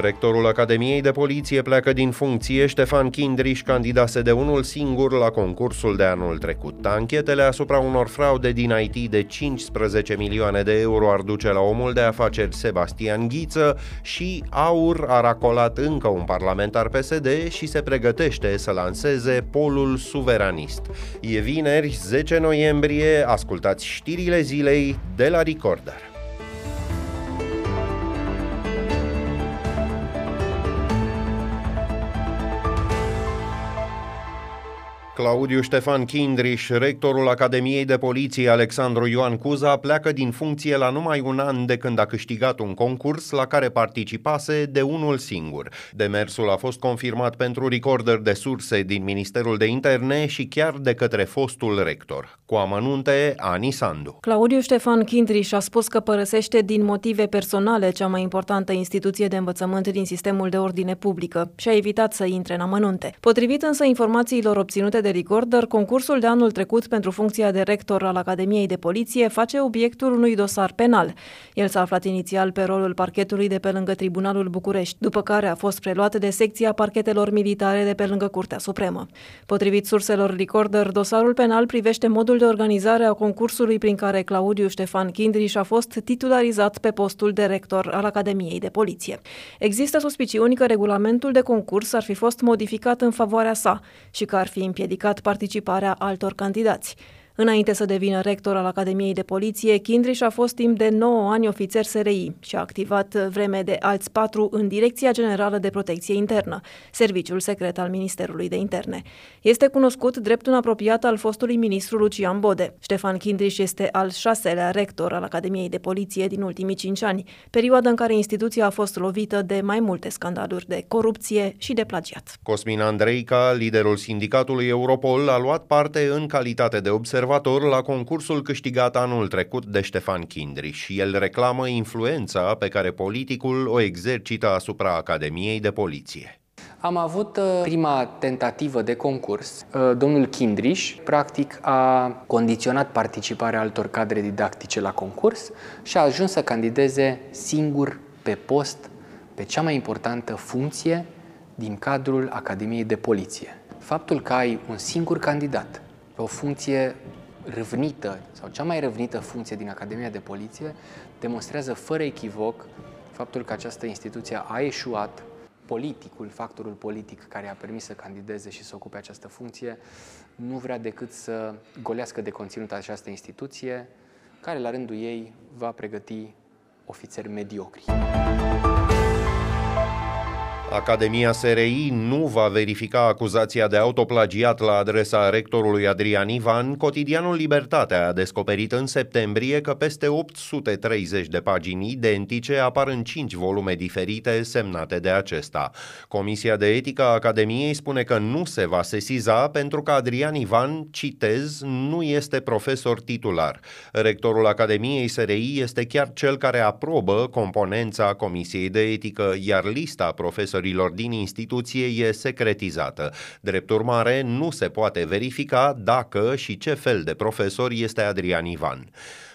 Rectorul Academiei de Poliție pleacă din funcție. Ștefan Kindriș candidase de unul singur la concursul de anul trecut. Anchetele asupra unor fraude din IT de 15 milioane de euro ar duce la omul de afaceri Sebastian Ghiță și Aur a racolat încă un parlamentar PSD și se pregătește să lanseze polul suveranist. E vineri, 10 noiembrie, ascultați știrile zilei de la Recorder. Claudiu Ștefan Kindriș, rectorul Academiei de Poliție Alexandru Ioan Cuza, pleacă din funcție la numai un an de când a câștigat un concurs la care participase de unul singur. Demersul a fost confirmat pentru recorder de surse din Ministerul de Interne și chiar de către fostul rector. Cu amănunte, Ani Sandu. Claudiu Ștefan Kindriș a spus că părăsește din motive personale cea mai importantă instituție de învățământ din sistemul de ordine publică și a evitat să intre în amănunte. Potrivit însă informațiilor obținute de Recorder, concursul de anul trecut pentru funcția de rector al Academiei de Poliție face obiectul unui dosar penal. El s-a aflat inițial pe rolul parchetului de pe lângă Tribunalul București, după care a fost preluat de secția parchetelor militare de pe lângă Curtea Supremă. Potrivit surselor Recorder, dosarul penal privește modul de organizare a concursului prin care Claudiu Ștefan Kindriș a fost titularizat pe postul de rector al Academiei de Poliție. Există suspiciuni că regulamentul de concurs ar fi fost modificat în favoarea sa și că ar fi împiedicat împiedicat participarea altor candidați. Înainte să devină rector al Academiei de Poliție, Kindriș a fost timp de 9 ani ofițer SRI și a activat vreme de alți patru în Direcția Generală de Protecție Internă, serviciul secret al Ministerului de Interne. Este cunoscut drept un apropiat al fostului ministru Lucian Bode. Ștefan Kindriș este al șaselea rector al Academiei de Poliție din ultimii cinci ani, perioada în care instituția a fost lovită de mai multe scandaluri de corupție și de plagiat. Cosmin Andreica, liderul sindicatului Europol, a luat parte în calitate de observator observator la concursul câștigat anul trecut de Ștefan Kindriș. El reclamă influența pe care politicul o exercită asupra Academiei de Poliție. Am avut uh, prima tentativă de concurs. Uh, domnul Kindriș, practic, a condiționat participarea altor cadre didactice la concurs și a ajuns să candideze singur pe post, pe cea mai importantă funcție din cadrul Academiei de Poliție. Faptul că ai un singur candidat pe o funcție râvnită sau cea mai râvnită funcție din Academia de Poliție demonstrează fără echivoc faptul că această instituție a eșuat politicul, factorul politic care a permis să candideze și să ocupe această funcție, nu vrea decât să golească de conținut această instituție, care la rândul ei va pregăti ofițeri mediocri. Academia SRI nu va verifica acuzația de autoplagiat la adresa rectorului Adrian Ivan. Cotidianul Libertatea a descoperit în septembrie că peste 830 de pagini identice apar în 5 volume diferite semnate de acesta. Comisia de etică a Academiei spune că nu se va sesiza pentru că Adrian Ivan, citez, nu este profesor titular. Rectorul Academiei SRI este chiar cel care aprobă componența Comisiei de etică, iar lista profesorilor profesorilor din instituție e secretizată. Drept urmare, nu se poate verifica dacă și ce fel de profesor este Adrian Ivan.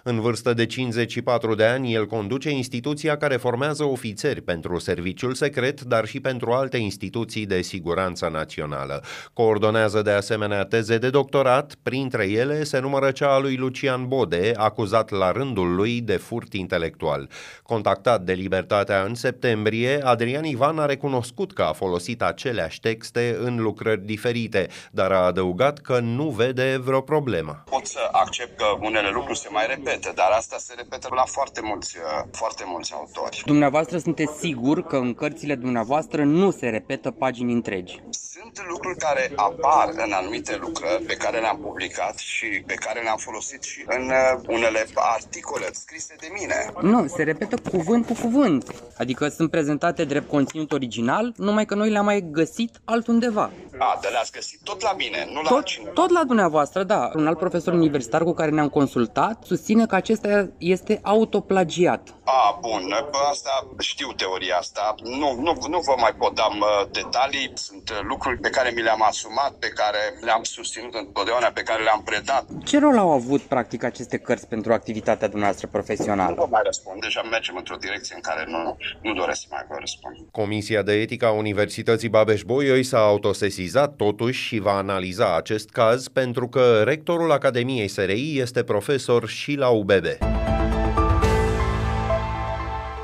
În vârstă de 54 de ani, el conduce instituția care formează ofițeri pentru serviciul secret, dar și pentru alte instituții de siguranță națională. Coordonează de asemenea teze de doctorat, printre ele se numără cea a lui Lucian Bode, acuzat la rândul lui de furt intelectual. Contactat de Libertatea în septembrie, Adrian Ivan a recunoscut că a folosit aceleași texte în lucrări diferite, dar a adăugat că nu vede vreo problemă. Pot să accept că unele lucruri se mai repetă repete, dar asta se repetă la foarte mulți, uh, foarte mulți autori. Dumneavoastră sunteți sigur că în cărțile dumneavoastră nu se repetă pagini întregi? Sunt lucruri care apar în anumite lucrări pe care le-am publicat și pe care le-am folosit și în uh, unele articole scrise de mine. Nu, se repetă cuvânt cu cuvânt. Adică sunt prezentate drept conținut original, numai că noi le-am mai găsit altundeva. A, dar le-ați găsit tot la mine, nu la tot, cineva. Tot la dumneavoastră, da. Un alt profesor universitar cu care ne-am consultat susține că acesta este autoplagiat. A, bun, asta știu teoria asta. Nu, nu, nu vă mai pot da detalii. Sunt lucruri pe care mi le-am asumat, pe care le-am susținut întotdeauna, pe care le-am predat. Ce rol au avut, practic, aceste cărți pentru activitatea dumneavoastră profesională? Nu vă mai răspund. Deja mergem într-o direcție în care nu, nu doresc să mai vă răspund. Comisia de etică a Universității Babeș-Bolyai s-a autosesizat totuși și va analiza acest caz pentru că rectorul Academiei SRI este profesor și la UBB.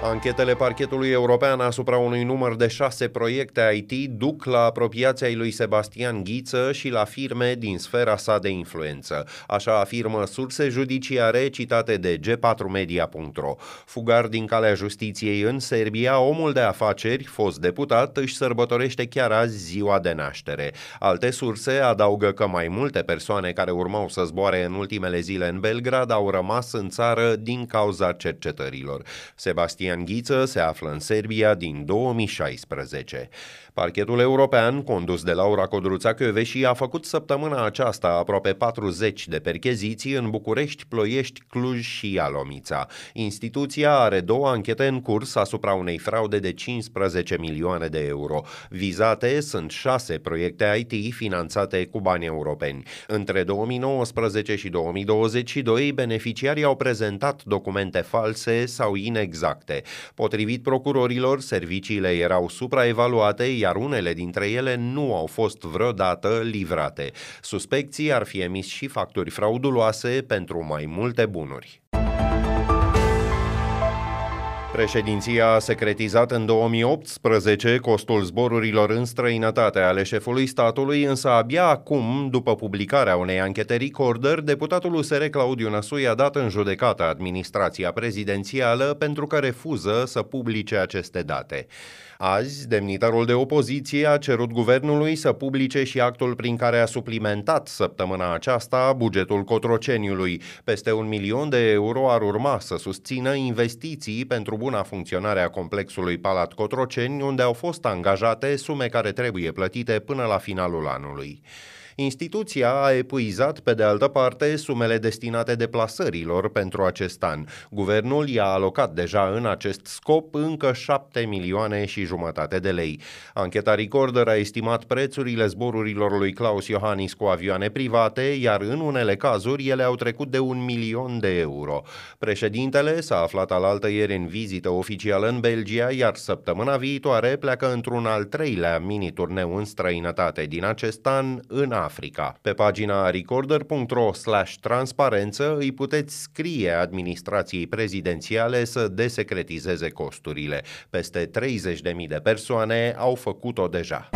Anchetele parchetului european asupra unui număr de șase proiecte IT duc la apropiația lui Sebastian Ghiță și la firme din sfera sa de influență. Așa afirmă surse judiciare citate de g4media.ro. Fugar din calea justiției în Serbia, omul de afaceri, fost deputat, își sărbătorește chiar azi ziua de naștere. Alte surse adaugă că mai multe persoane care urmau să zboare în ultimele zile în Belgrad au rămas în țară din cauza cercetărilor. Sebastian Cristian Ghiță se află în Serbia din 2016. Parchetul european, condus de Laura Codruța Căveși, a făcut săptămâna aceasta aproape 40 de percheziții în București, Ploiești, Cluj și Ialomița. Instituția are două anchete în curs asupra unei fraude de 15 milioane de euro. Vizate sunt șase proiecte IT finanțate cu bani europeni. Între 2019 și 2022, beneficiarii au prezentat documente false sau inexacte. Potrivit procurorilor, serviciile erau supraevaluate, iar unele dintre ele nu au fost vreodată livrate. Suspecții ar fi emis și facturi frauduloase pentru mai multe bunuri. Președinția a secretizat în 2018 costul zborurilor în străinătate ale șefului statului, însă abia acum, după publicarea unei anchete recorder, deputatul USR Claudiu Năsui a dat în judecată administrația prezidențială pentru că refuză să publice aceste date. Azi, demnitarul de opoziție a cerut guvernului să publice și actul prin care a suplimentat săptămâna aceasta bugetul Cotroceniului. Peste un milion de euro ar urma să susțină investiții pentru buna funcționare a complexului Palat Cotroceni, unde au fost angajate sume care trebuie plătite până la finalul anului. Instituția a epuizat, pe de altă parte, sumele destinate deplasărilor pentru acest an. Guvernul i-a alocat deja în acest scop încă 7 milioane și jumătate de lei. Ancheta Recorder a estimat prețurile zborurilor lui Claus Iohannis cu avioane private, iar în unele cazuri ele au trecut de un milion de euro. Președintele s-a aflat alaltă ieri în vizită oficială în Belgia, iar săptămâna viitoare pleacă într-un al treilea mini-turneu în străinătate din acest an în Africa. Pe pagina recorder.ro transparență îi puteți scrie administrației prezidențiale să desecretizeze costurile. Peste 30.000 de persoane au făcut-o deja.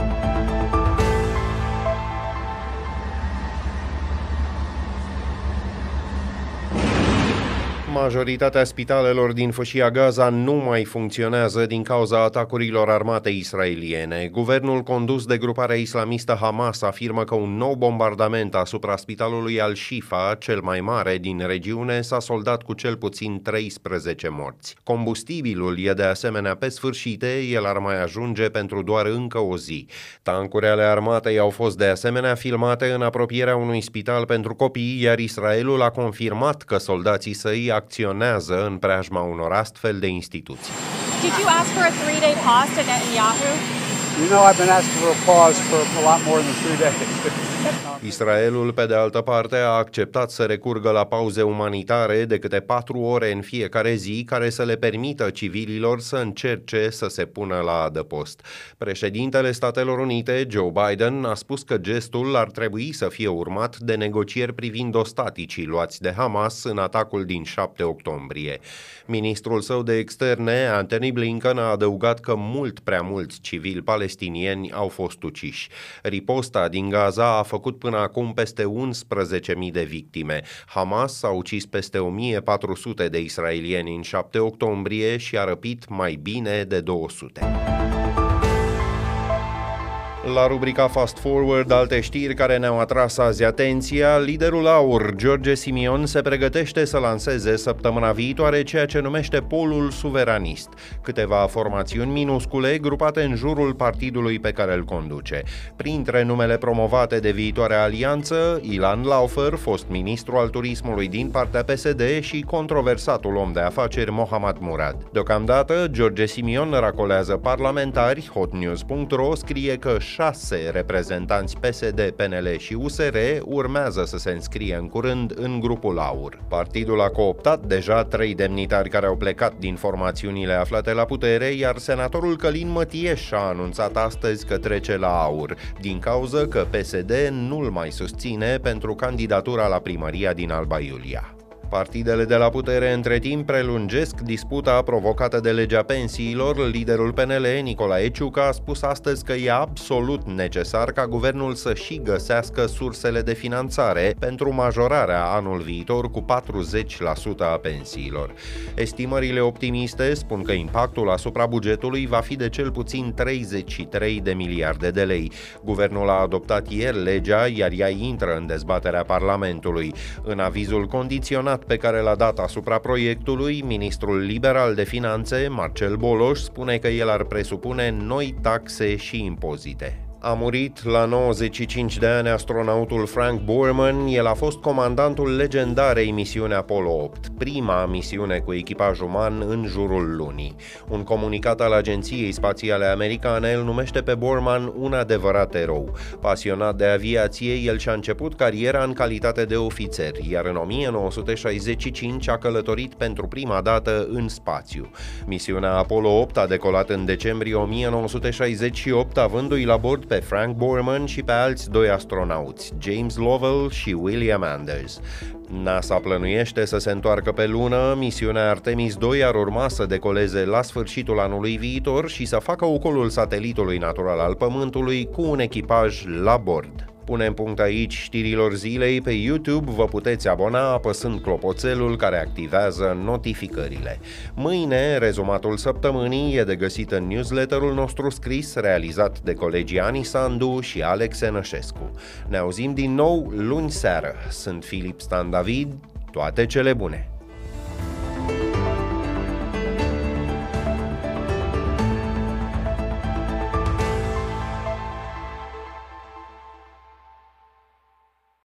Majoritatea spitalelor din fâșia Gaza nu mai funcționează din cauza atacurilor armate israeliene. Guvernul condus de gruparea islamistă Hamas afirmă că un nou bombardament asupra spitalului Al-Shifa, cel mai mare din regiune, s-a soldat cu cel puțin 13 morți. Combustibilul e de asemenea pe sfârșite, el ar mai ajunge pentru doar încă o zi. Tancuri ale armatei au fost de asemenea filmate în apropierea unui spital pentru copii, iar Israelul a confirmat că soldații săi acționează în preajma unor astfel de instituții. Did you ask for a three-day pause to Netanyahu? You know I've been asking for a pause for a lot more than three days. Israelul, pe de altă parte, a acceptat să recurgă la pauze umanitare de câte patru ore în fiecare zi, care să le permită civililor să încerce să se pună la adăpost. Președintele Statelor Unite, Joe Biden, a spus că gestul ar trebui să fie urmat de negocieri privind ostaticii luați de Hamas în atacul din 7 octombrie. Ministrul său de externe, Anthony Blinken, a adăugat că mult prea mulți civili palestinieni au fost uciși. Riposta din Gaza a făcut până acum peste 11.000 de victime. Hamas a ucis peste 1400 de israelieni în 7 octombrie și a răpit mai bine de 200. La rubrica Fast Forward, alte știri care ne-au atras azi atenția, liderul AUR, George Simion, se pregătește să lanseze săptămâna viitoare ceea ce numește Polul Suveranist, câteva formațiuni minuscule grupate în jurul partidului pe care îl conduce. Printre numele promovate de viitoare alianță, Ilan Laufer, fost ministru al turismului din partea PSD și controversatul om de afaceri Mohamed Murad. Deocamdată, George Simion racolează parlamentari, hotnews.ro scrie că șase reprezentanți PSD, PNL și USR urmează să se înscrie în curând în grupul AUR. Partidul a cooptat deja trei demnitari care au plecat din formațiunile aflate la putere, iar senatorul Călin Mătieș a anunțat astăzi că trece la AUR, din cauză că PSD nu-l mai susține pentru candidatura la primăria din Alba Iulia. Partidele de la putere între timp prelungesc disputa provocată de legea pensiilor. Liderul PNL, Nicolae Ciuca, a spus astăzi că e absolut necesar ca guvernul să și găsească sursele de finanțare pentru majorarea anul viitor cu 40% a pensiilor. Estimările optimiste spun că impactul asupra bugetului va fi de cel puțin 33 de miliarde de lei. Guvernul a adoptat ieri legea, iar ea intră în dezbaterea Parlamentului. În avizul condiționat pe care l-a dat asupra proiectului, ministrul liberal de finanțe, Marcel Boloș, spune că el ar presupune noi taxe și impozite. A murit la 95 de ani astronautul Frank Borman, el a fost comandantul legendarei misiuni Apollo 8, prima misiune cu echipaj uman în jurul lunii. Un comunicat al Agenției Spațiale Americane îl numește pe Borman un adevărat erou. Pasionat de aviație, el și-a început cariera în calitate de ofițer, iar în 1965 a călătorit pentru prima dată în spațiu. Misiunea Apollo 8 a decolat în decembrie 1968, avându-i la bord pe Frank Borman și pe alți doi astronauți, James Lovell și William Anders. NASA plănuiește să se întoarcă pe lună, misiunea Artemis 2 ar urma să decoleze la sfârșitul anului viitor și să facă ocolul satelitului natural al Pământului cu un echipaj la bord. Punem punct aici știrilor zilei pe YouTube, vă puteți abona apăsând clopoțelul care activează notificările. Mâine, rezumatul săptămânii e de găsit în newsletterul nostru scris, realizat de colegii Ani Sandu și Alex Enășescu. Ne auzim din nou luni seară. Sunt Filip Stan David, toate cele bune!